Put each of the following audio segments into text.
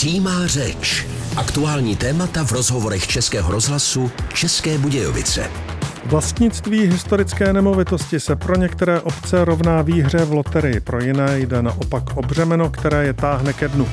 Přímá řeč. Aktuální témata v rozhovorech Českého rozhlasu České Budějovice. Vlastnictví historické nemovitosti se pro některé obce rovná výhře v loterii, pro jiné jde naopak o břemeno, které je táhne ke dnu.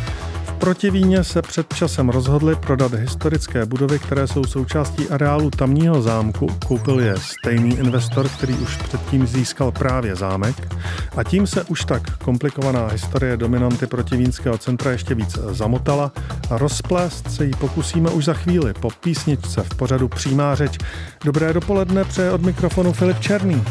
Protivíně se před časem rozhodli prodat historické budovy, které jsou součástí areálu tamního zámku. Koupil je stejný investor, který už předtím získal právě zámek. A tím se už tak komplikovaná historie dominanty protivínského centra ještě víc zamotala a rozplést se jí pokusíme už za chvíli po písničce v pořadu Přímá řeč. Dobré dopoledne, přeje od mikrofonu Filip Černý.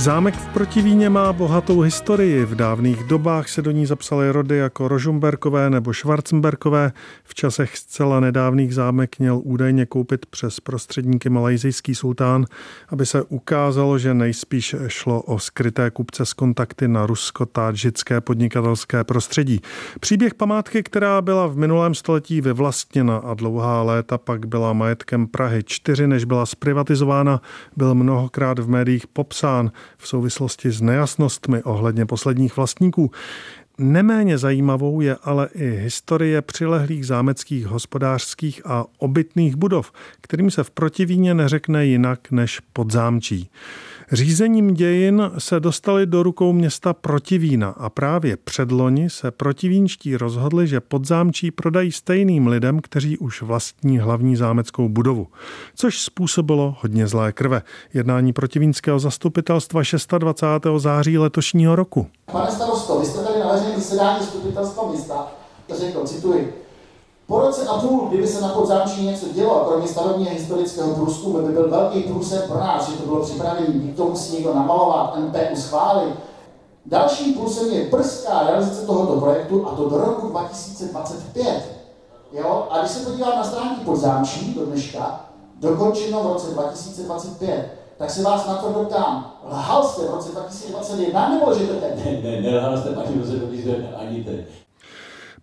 Zámek v Protivíně má bohatou historii. V dávných dobách se do ní zapsaly rody jako Rožumberkové nebo Schwarzenberkové. V časech zcela nedávných zámek měl údajně koupit přes prostředníky malajzijský sultán, aby se ukázalo, že nejspíš šlo o skryté kupce z kontakty na rusko-tádžické podnikatelské prostředí. Příběh památky, která byla v minulém století vyvlastněna a dlouhá léta pak byla majetkem Prahy 4, než byla zprivatizována, byl mnohokrát v médiích popsán v souvislosti s nejasnostmi ohledně posledních vlastníků. Neméně zajímavou je ale i historie přilehlých zámeckých hospodářských a obytných budov, kterým se v protivíně neřekne jinak než podzámčí. Řízením dějin se dostali do rukou města Protivína a právě předloni se protivínští rozhodli, že podzámčí prodají stejným lidem, kteří už vlastní hlavní zámeckou budovu, což způsobilo hodně zlé krve. Jednání protivínského zastupitelstva 26. září letošního roku. Pane starosto, vy jste tady na veřejném zasedání zastupitelstva města řekl, cituji, po roce a půl, kdyby se na podzámčí něco dělo, kromě stavebního historického průzkumu, by byl velký průser pro nás, že to bylo připravené, to musí někdo namalovat, MPU schválit. Další plusem je prská realizace tohoto projektu a to do roku 2025. Jo? A když se podívám na stránky podzámčí do dneška, dokončeno v roce 2025, tak se vás na to dotám. Lhal jste v roce 2021 nebo že to teď? Ne, ne, nelhal jste 2021, ani teď.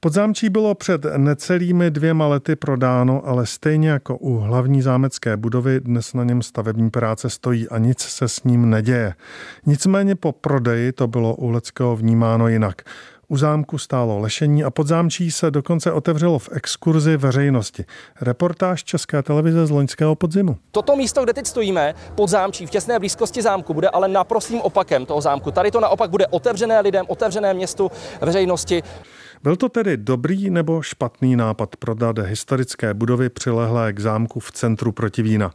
Podzámčí bylo před necelými dvěma lety prodáno, ale stejně jako u hlavní zámecké budovy dnes na něm stavební práce stojí a nic se s ním neděje. Nicméně po prodeji to bylo u Leckého vnímáno jinak. U zámku stálo lešení a podzámčí se dokonce otevřelo v exkurzi veřejnosti. Reportáž České televize z loňského podzimu. Toto místo, kde teď stojíme, podzámčí v těsné blízkosti zámku, bude ale naprostým opakem toho zámku. Tady to naopak bude otevřené lidem, otevřené městu, veřejnosti. Byl to tedy dobrý nebo špatný nápad prodat historické budovy přilehlé k zámku v centru Protivína?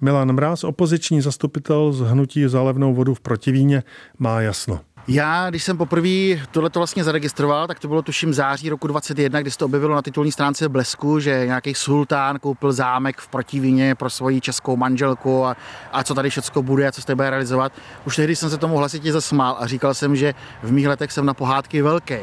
Milan Mráz, opoziční zastupitel z hnutí Zálevnou vodu v Protivíně, má jasno. Já, když jsem poprvé tohle vlastně zaregistroval, tak to bylo tuším září roku 21, kdy se to objevilo na titulní stránce Blesku, že nějaký sultán koupil zámek v protivíně pro svoji českou manželku a, a co tady všechno bude a co se bude realizovat. Už tehdy jsem se tomu hlasitě zasmál a říkal jsem, že v mých letech jsem na pohádky velký.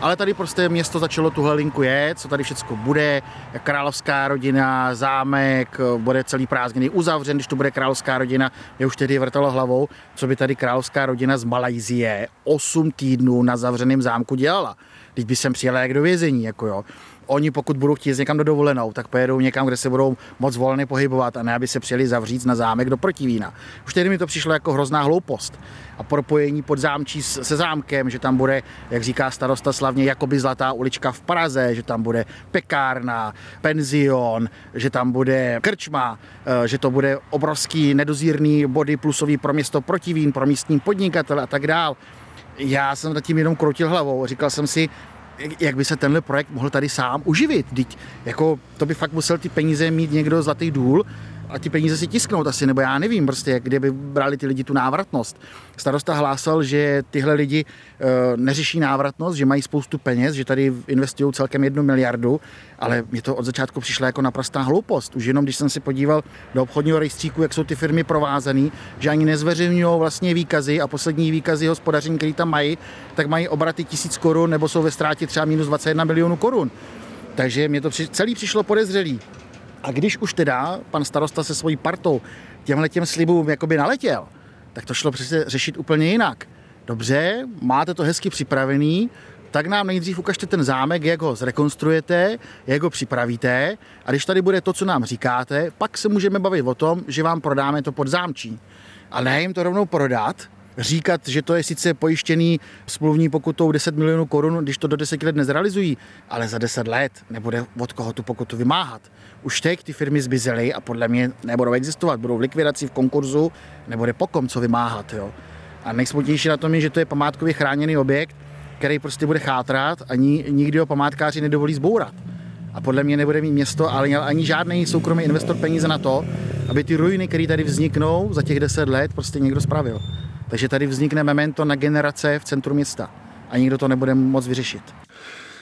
Ale tady prostě město začalo tuhle linku jet, co tady všechno bude, královská rodina, zámek, bude celý prázdniny uzavřen, když tu bude královská rodina. Mě už tehdy vrtalo hlavou, co by tady královská rodina z Malajzie 8 týdnů na zavřeném zámku dělala. Teď by sem přijela jak do vězení, jako jo oni pokud budou chtít někam do dovolenou, tak pojedou někam, kde se budou moc volně pohybovat a ne, aby se přijeli zavřít na zámek do protivína. Už tehdy mi to přišlo jako hrozná hloupost. A propojení pod zámčí se zámkem, že tam bude, jak říká starosta slavně, jakoby zlatá ulička v Praze, že tam bude pekárna, penzion, že tam bude krčma, eh, že to bude obrovský nedozírný body plusový pro město protivín, pro místní podnikatele a tak dál. Já jsem nad tím jenom kroutil hlavou. Říkal jsem si, jak by se tenhle projekt mohl tady sám uživit. Teď, jako, to by fakt musel ty peníze mít někdo zlatý důl a ty peníze si tisknout asi, nebo já nevím prostě, kde by brali ty lidi tu návratnost. Starosta hlásal, že tyhle lidi e, neřeší návratnost, že mají spoustu peněz, že tady investují celkem jednu miliardu, ale mě to od začátku přišlo jako naprostá hloupost. Už jenom když jsem si podíval do obchodního rejstříku, jak jsou ty firmy provázané, že ani nezveřejňují vlastně výkazy a poslední výkazy hospodaření, které tam mají, tak mají obraty tisíc korun nebo jsou ve ztrátě třeba minus 21 milionů korun. Takže mě to celý přišlo podezřelý. A když už teda pan starosta se svojí partou těmhle těm slibům jakoby naletěl, tak to šlo přece řešit úplně jinak. Dobře, máte to hezky připravený, tak nám nejdřív ukažte ten zámek, jak ho zrekonstruujete, jak ho připravíte a když tady bude to, co nám říkáte, pak se můžeme bavit o tom, že vám prodáme to pod zámčí. A ne jim to rovnou prodat, říkat, že to je sice pojištěný smluvní pokutou 10 milionů korun, když to do 10 let nezrealizují, ale za 10 let nebude od koho tu pokutu vymáhat. Už teď ty firmy zmizely a podle mě nebudou existovat, budou v likvidaci, v konkurzu, nebude pokom co vymáhat. Jo. A nejsmutnější na tom je, že to je památkově chráněný objekt, který prostě bude chátrat a nikdy ho památkáři nedovolí zbourat. A podle mě nebude mít město, ale ani žádný soukromý investor peníze na to, aby ty ruiny, které tady vzniknou za těch deset let, prostě někdo spravil. Takže tady vznikne memento na generace v centru města a nikdo to nebude moc vyřešit.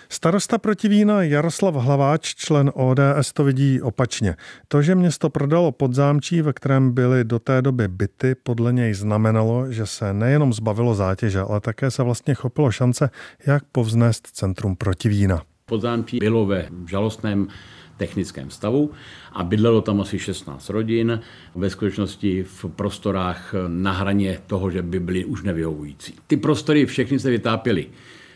Starosta Protivína Jaroslav Hlaváč, člen ODS, to vidí opačně. To, že město prodalo podzámčí, ve kterém byly do té doby byty, podle něj znamenalo, že se nejenom zbavilo zátěže, ale také se vlastně chopilo šance, jak povznést centrum Protivína. Podzámčí bylo ve žalostném technickém stavu a bydlelo tam asi 16 rodin, ve skutečnosti v prostorách na hraně toho, že by byly už nevyhovující. Ty prostory všechny se vytápěly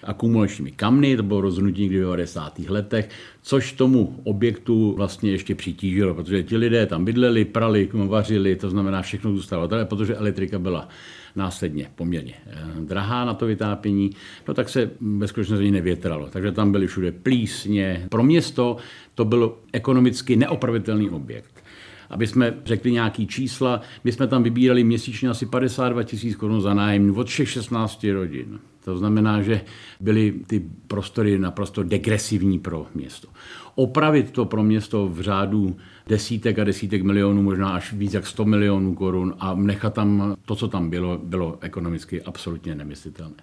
akumulačními kamny, to bylo rozhodnutí někdy v 90. letech, což tomu objektu vlastně ještě přitížilo, protože ti lidé tam bydleli, prali, vařili, to znamená všechno zůstalo tady, protože elektrika byla následně poměrně eh, drahá na to vytápění, no tak se ve skutečnosti nevětralo. Takže tam byly všude plísně. Pro město to byl ekonomicky neopravitelný objekt. Aby jsme řekli nějaký čísla, my jsme tam vybírali měsíčně asi 52 tisíc korun za nájem od všech 16 rodin. To znamená, že byly ty prostory naprosto degresivní pro město. Opravit to pro město v řádu desítek a desítek milionů, možná až víc jak 100 milionů korun a nechat tam to, co tam bylo, bylo ekonomicky absolutně nemyslitelné.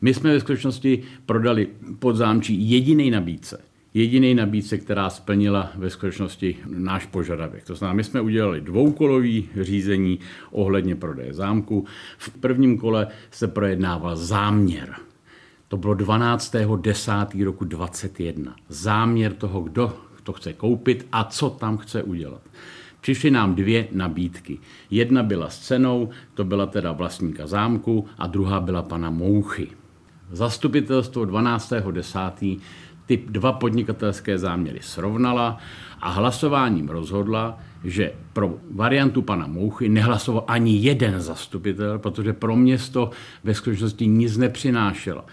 My jsme ve skutečnosti prodali pod zámčí jediný nabídce jediný nabídce, která splnila ve skutečnosti náš požadavek. To znamená, my jsme udělali dvoukolový řízení ohledně prodeje zámku. V prvním kole se projednával záměr. To bylo 12.10. roku 2021. Záměr toho, kdo to chce koupit a co tam chce udělat. Přišly nám dvě nabídky. Jedna byla s cenou, to byla teda vlastníka zámku, a druhá byla pana Mouchy. Zastupitelstvo 12.10 ty dva podnikatelské záměry srovnala a hlasováním rozhodla, že pro variantu pana Mouchy nehlasoval ani jeden zastupitel, protože pro město ve skutečnosti nic nepřinášela.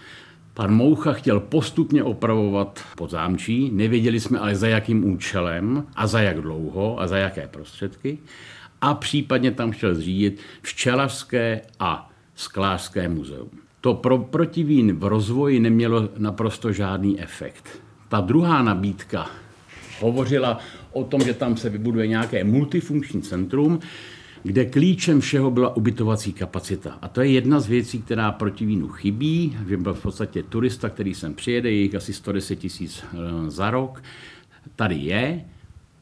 Pan Moucha chtěl postupně opravovat podzámčí, nevěděli jsme ale za jakým účelem a za jak dlouho a za jaké prostředky. A případně tam chtěl zřídit včelařské a sklářské muzeum. To pro protivín v rozvoji nemělo naprosto žádný efekt. Ta druhá nabídka hovořila o tom, že tam se vybuduje nějaké multifunkční centrum, kde klíčem všeho byla ubytovací kapacita. A to je jedna z věcí, která proti vínu chybí, že byl v podstatě turista, který sem přijede, je jich asi 110 tisíc eh, za rok, tady je,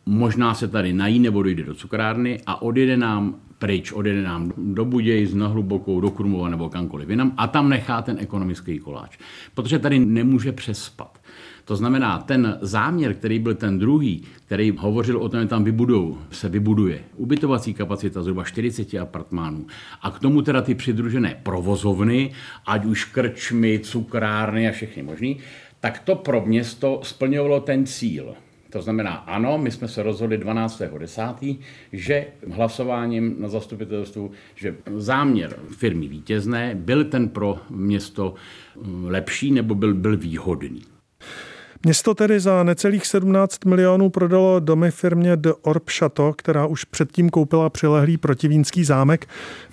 možná se tady nají nebo dojde do cukrárny a odjede nám pryč, odjede nám do Budějc, na Hlubokou, do Krumova nebo kamkoliv jinam a tam nechá ten ekonomický koláč. Protože tady nemůže přespat. To znamená, ten záměr, který byl ten druhý, který hovořil o tom, že tam vybudou, se vybuduje ubytovací kapacita zhruba 40 apartmánů a k tomu teda ty přidružené provozovny, ať už krčmy, cukrárny a všechny možný, tak to pro město splňovalo ten cíl. To znamená, ano, my jsme se rozhodli 12.10., že hlasováním na zastupitelstvu, že záměr firmy vítězné byl ten pro město mm, lepší nebo byl, byl výhodný. Město tedy za necelých 17 milionů prodalo domy firmě The Orb Chateau, která už předtím koupila přilehlý protivínský zámek.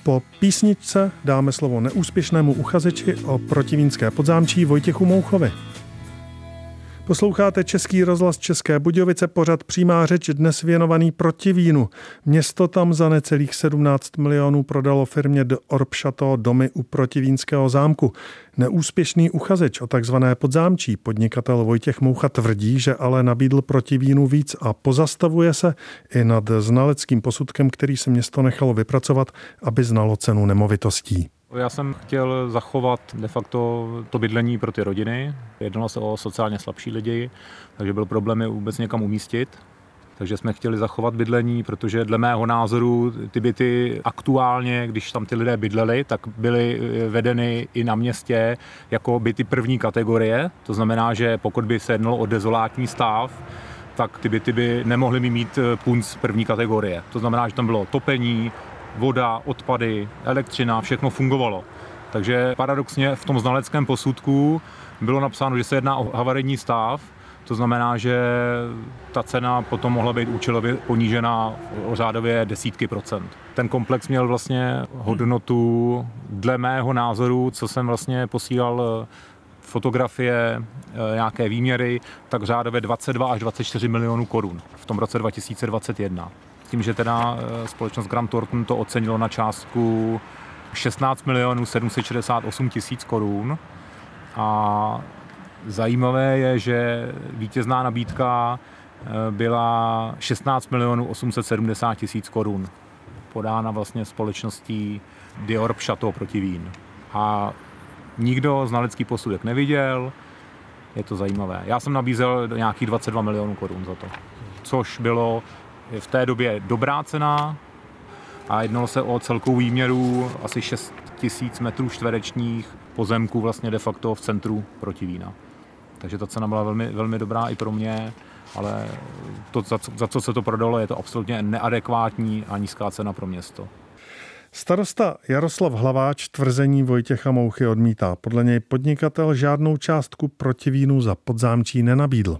Po písničce dáme slovo neúspěšnému uchazeči o protivínské podzámčí Vojtěchu Mouchovi. Posloucháte Český rozhlas České Budějovice, pořad přímá řeč dnes věnovaný proti vínu. Město tam za necelých 17 milionů prodalo firmě de Orbšato domy u protivínského zámku. Neúspěšný uchazeč o takzvané podzámčí podnikatel Vojtěch Moucha tvrdí, že ale nabídl proti vínu víc a pozastavuje se i nad znaleckým posudkem, který se město nechalo vypracovat, aby znalo cenu nemovitostí. Já jsem chtěl zachovat de facto to bydlení pro ty rodiny. Jednalo se o sociálně slabší lidi, takže byl problém je vůbec někam umístit. Takže jsme chtěli zachovat bydlení, protože dle mého názoru ty byty aktuálně, když tam ty lidé bydleli, tak byly eh, vedeny i na městě jako byty první kategorie. To znamená, že pokud by se jednalo o dezolátní stav, tak ty byty by nemohly mít eh, punc první kategorie. To znamená, že tam bylo topení, voda, odpady, elektřina, všechno fungovalo. Takže paradoxně v tom znaleckém posudku bylo napsáno, že se jedná o havarijní stav, to znamená, že ta cena potom mohla být účelově ponížena o řádově desítky procent. Ten komplex měl vlastně hodnotu, dle mého názoru, co jsem vlastně posílal fotografie, eh, nějaké výměry, tak řádově 22 až 24 milionů korun v tom roce 2021. Tím, že teda eh, společnost Grant Thornton to ocenilo na částku 16 milionů 768 tisíc korun a zajímavé je, že vítězná nabídka eh, byla 16 milionů 870 tisíc korun podána vlastně společností Dior Chateau proti Vín. A Nikdo znalecký posudek neviděl, je to zajímavé. Já jsem nabízel nějakých 22 milionů korun za to, což bylo v té době dobrá cena a jednalo se o celkovou výměru asi 6 tisíc metrů čtverečních pozemků vlastně de facto v centru proti vína. Takže ta cena byla velmi, velmi dobrá i pro mě, ale to, za, za co se to prodalo, je to absolutně neadekvátní a nízká cena pro město. Starosta Jaroslav Hlaváč tvrzení Vojtěcha Mouchy odmítá. Podle něj podnikatel žádnou částku proti vínu za podzámčí nenabídl.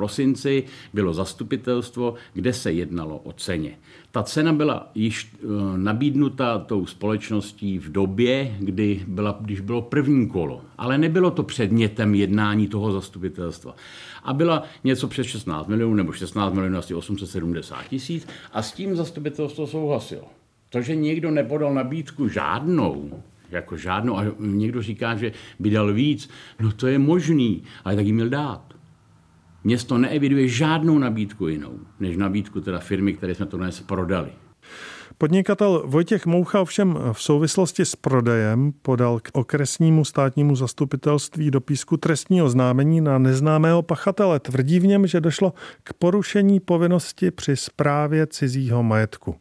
Prosinci bylo zastupitelstvo, kde se jednalo o ceně. Ta cena byla již eh, nabídnuta tou společností v době, kdy byla, když bylo první kolo, ale nebylo to předmětem jednání toho zastupitelstva. A byla něco přes 16 milionů nebo 16 milionů asi 870 tisíc a s tím zastupitelstvo souhlasilo. To, že někdo nepodal nabídku žádnou, jako žádnou, a někdo říká, že by dal víc, no to je možný, ale tak jim měl dát. Město neeviduje žádnou nabídku jinou, než nabídku teda firmy, které jsme to dnes prodali. Podnikatel Vojtěch Moucha ovšem v souvislosti s prodejem podal k okresnímu státnímu zastupitelství do písku trestní oznámení na neznámého pachatele. Tvrdí v něm, že došlo k porušení povinnosti při správě cizího majetku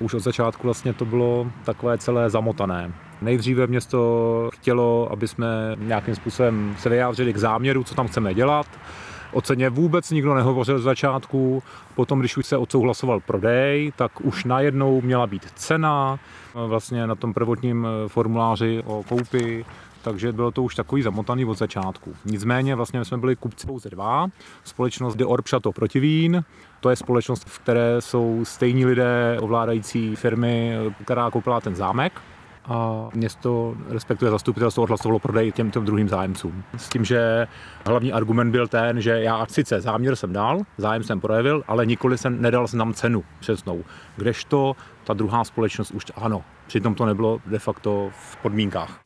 už od začátku vlastně to bylo takové celé zamotané. Nejdříve město chtělo, aby jsme nějakým způsobem se vyjádřili k záměru, co tam chceme dělat. O ceně vůbec nikdo nehovořil z začátku. Potom, když už se odsouhlasoval prodej, tak už najednou měla být cena. Vlastně na tom prvotním formuláři o koupi takže bylo to už takový zamotaný od začátku. Nicméně vlastně jsme byli kupci pouze dva. Společnost De Orbchato Protivín, to je společnost, v které jsou stejní lidé ovládající firmy, která koupila ten zámek a město, respektive zastupitelstvo, odhlasovalo prodej těm, těm druhým zájemcům. S tím, že hlavní argument byl ten, že já sice záměr jsem dal, zájem jsem projevil, ale nikoli jsem nedal znám cenu přesnou. Kdežto ta druhá společnost už ano, přitom to nebylo de facto v podmínkách.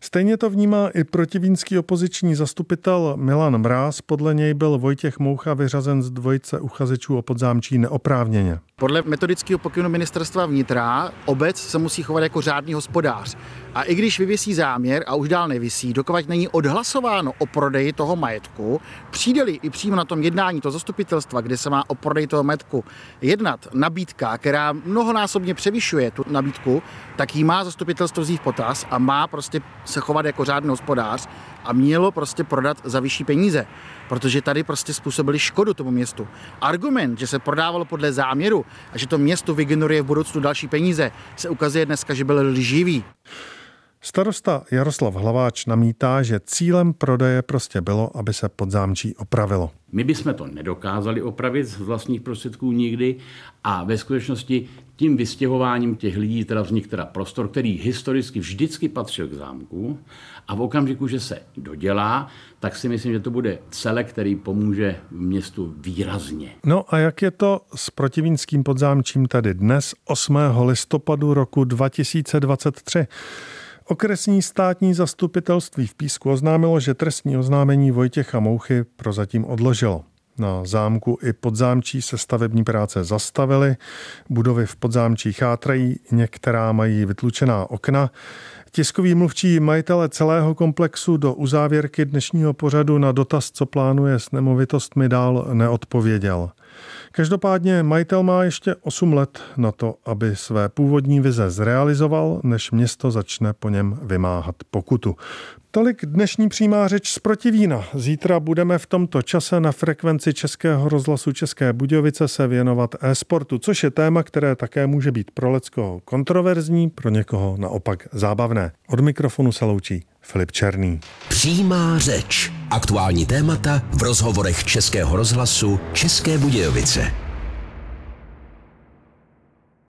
Stejně to vnímá i protivínský opoziční zastupitel Milan Mráz. Podle něj byl Vojtěch Moucha vyřazen z dvojice uchazečů o podzámčí neoprávněně. Podle metodického pokynu ministerstva vnitra obec se musí chovat jako řádný hospodář. A i když vyvěsí záměr a už dál nevisí, dokud není odhlasováno o prodeji toho majetku, přijde-li i přímo na tom jednání toho zastupitelstva, kde se má o prodej toho majetku jednat nabídka, která mnohonásobně převyšuje tu nabídku, tak jí má zastupitelstvo vzít potaz a má prostě se chovat jako řádný hospodář a mělo prostě prodat za vyšší peníze, protože tady prostě způsobili škodu tomu městu. Argument, že se prodávalo podle záměru a že to město vygeneruje v budoucnu další peníze, se ukazuje dneska, že byl lživý. Starosta Jaroslav Hlaváč namítá, že cílem prodeje prostě bylo, aby se podzámčí opravilo. My bychom to nedokázali opravit z vlastních prostředků nikdy a ve skutečnosti tím vystěhováním těch lidí teda vznikl teda prostor, který historicky vždycky patřil k zámku a v okamžiku, že se dodělá, tak si myslím, že to bude celek, který pomůže městu výrazně. No a jak je to s protivínským podzámčím tady dnes 8. listopadu roku 2023? Okresní státní zastupitelství v Písku oznámilo, že trestní oznámení Vojtěcha Mouchy prozatím odložilo. Na zámku i podzámčí se stavební práce zastavily, budovy v podzámčí chátrají, některá mají vytlučená okna. Tiskový mluvčí majitele celého komplexu do uzávěrky dnešního pořadu na dotaz, co plánuje s nemovitostmi dál, neodpověděl. Každopádně majitel má ještě 8 let na to, aby své původní vize zrealizoval, než město začne po něm vymáhat pokutu. Tolik dnešní přímá řeč z Protivína. Zítra budeme v tomto čase na frekvenci Českého rozhlasu České Budějovice se věnovat e-sportu, což je téma, které také může být pro Leckoho kontroverzní, pro někoho naopak zábavné. Od mikrofonu se loučí Filip Černý. Přímá řeč. Aktuální témata v rozhovorech Českého rozhlasu České Budějovice.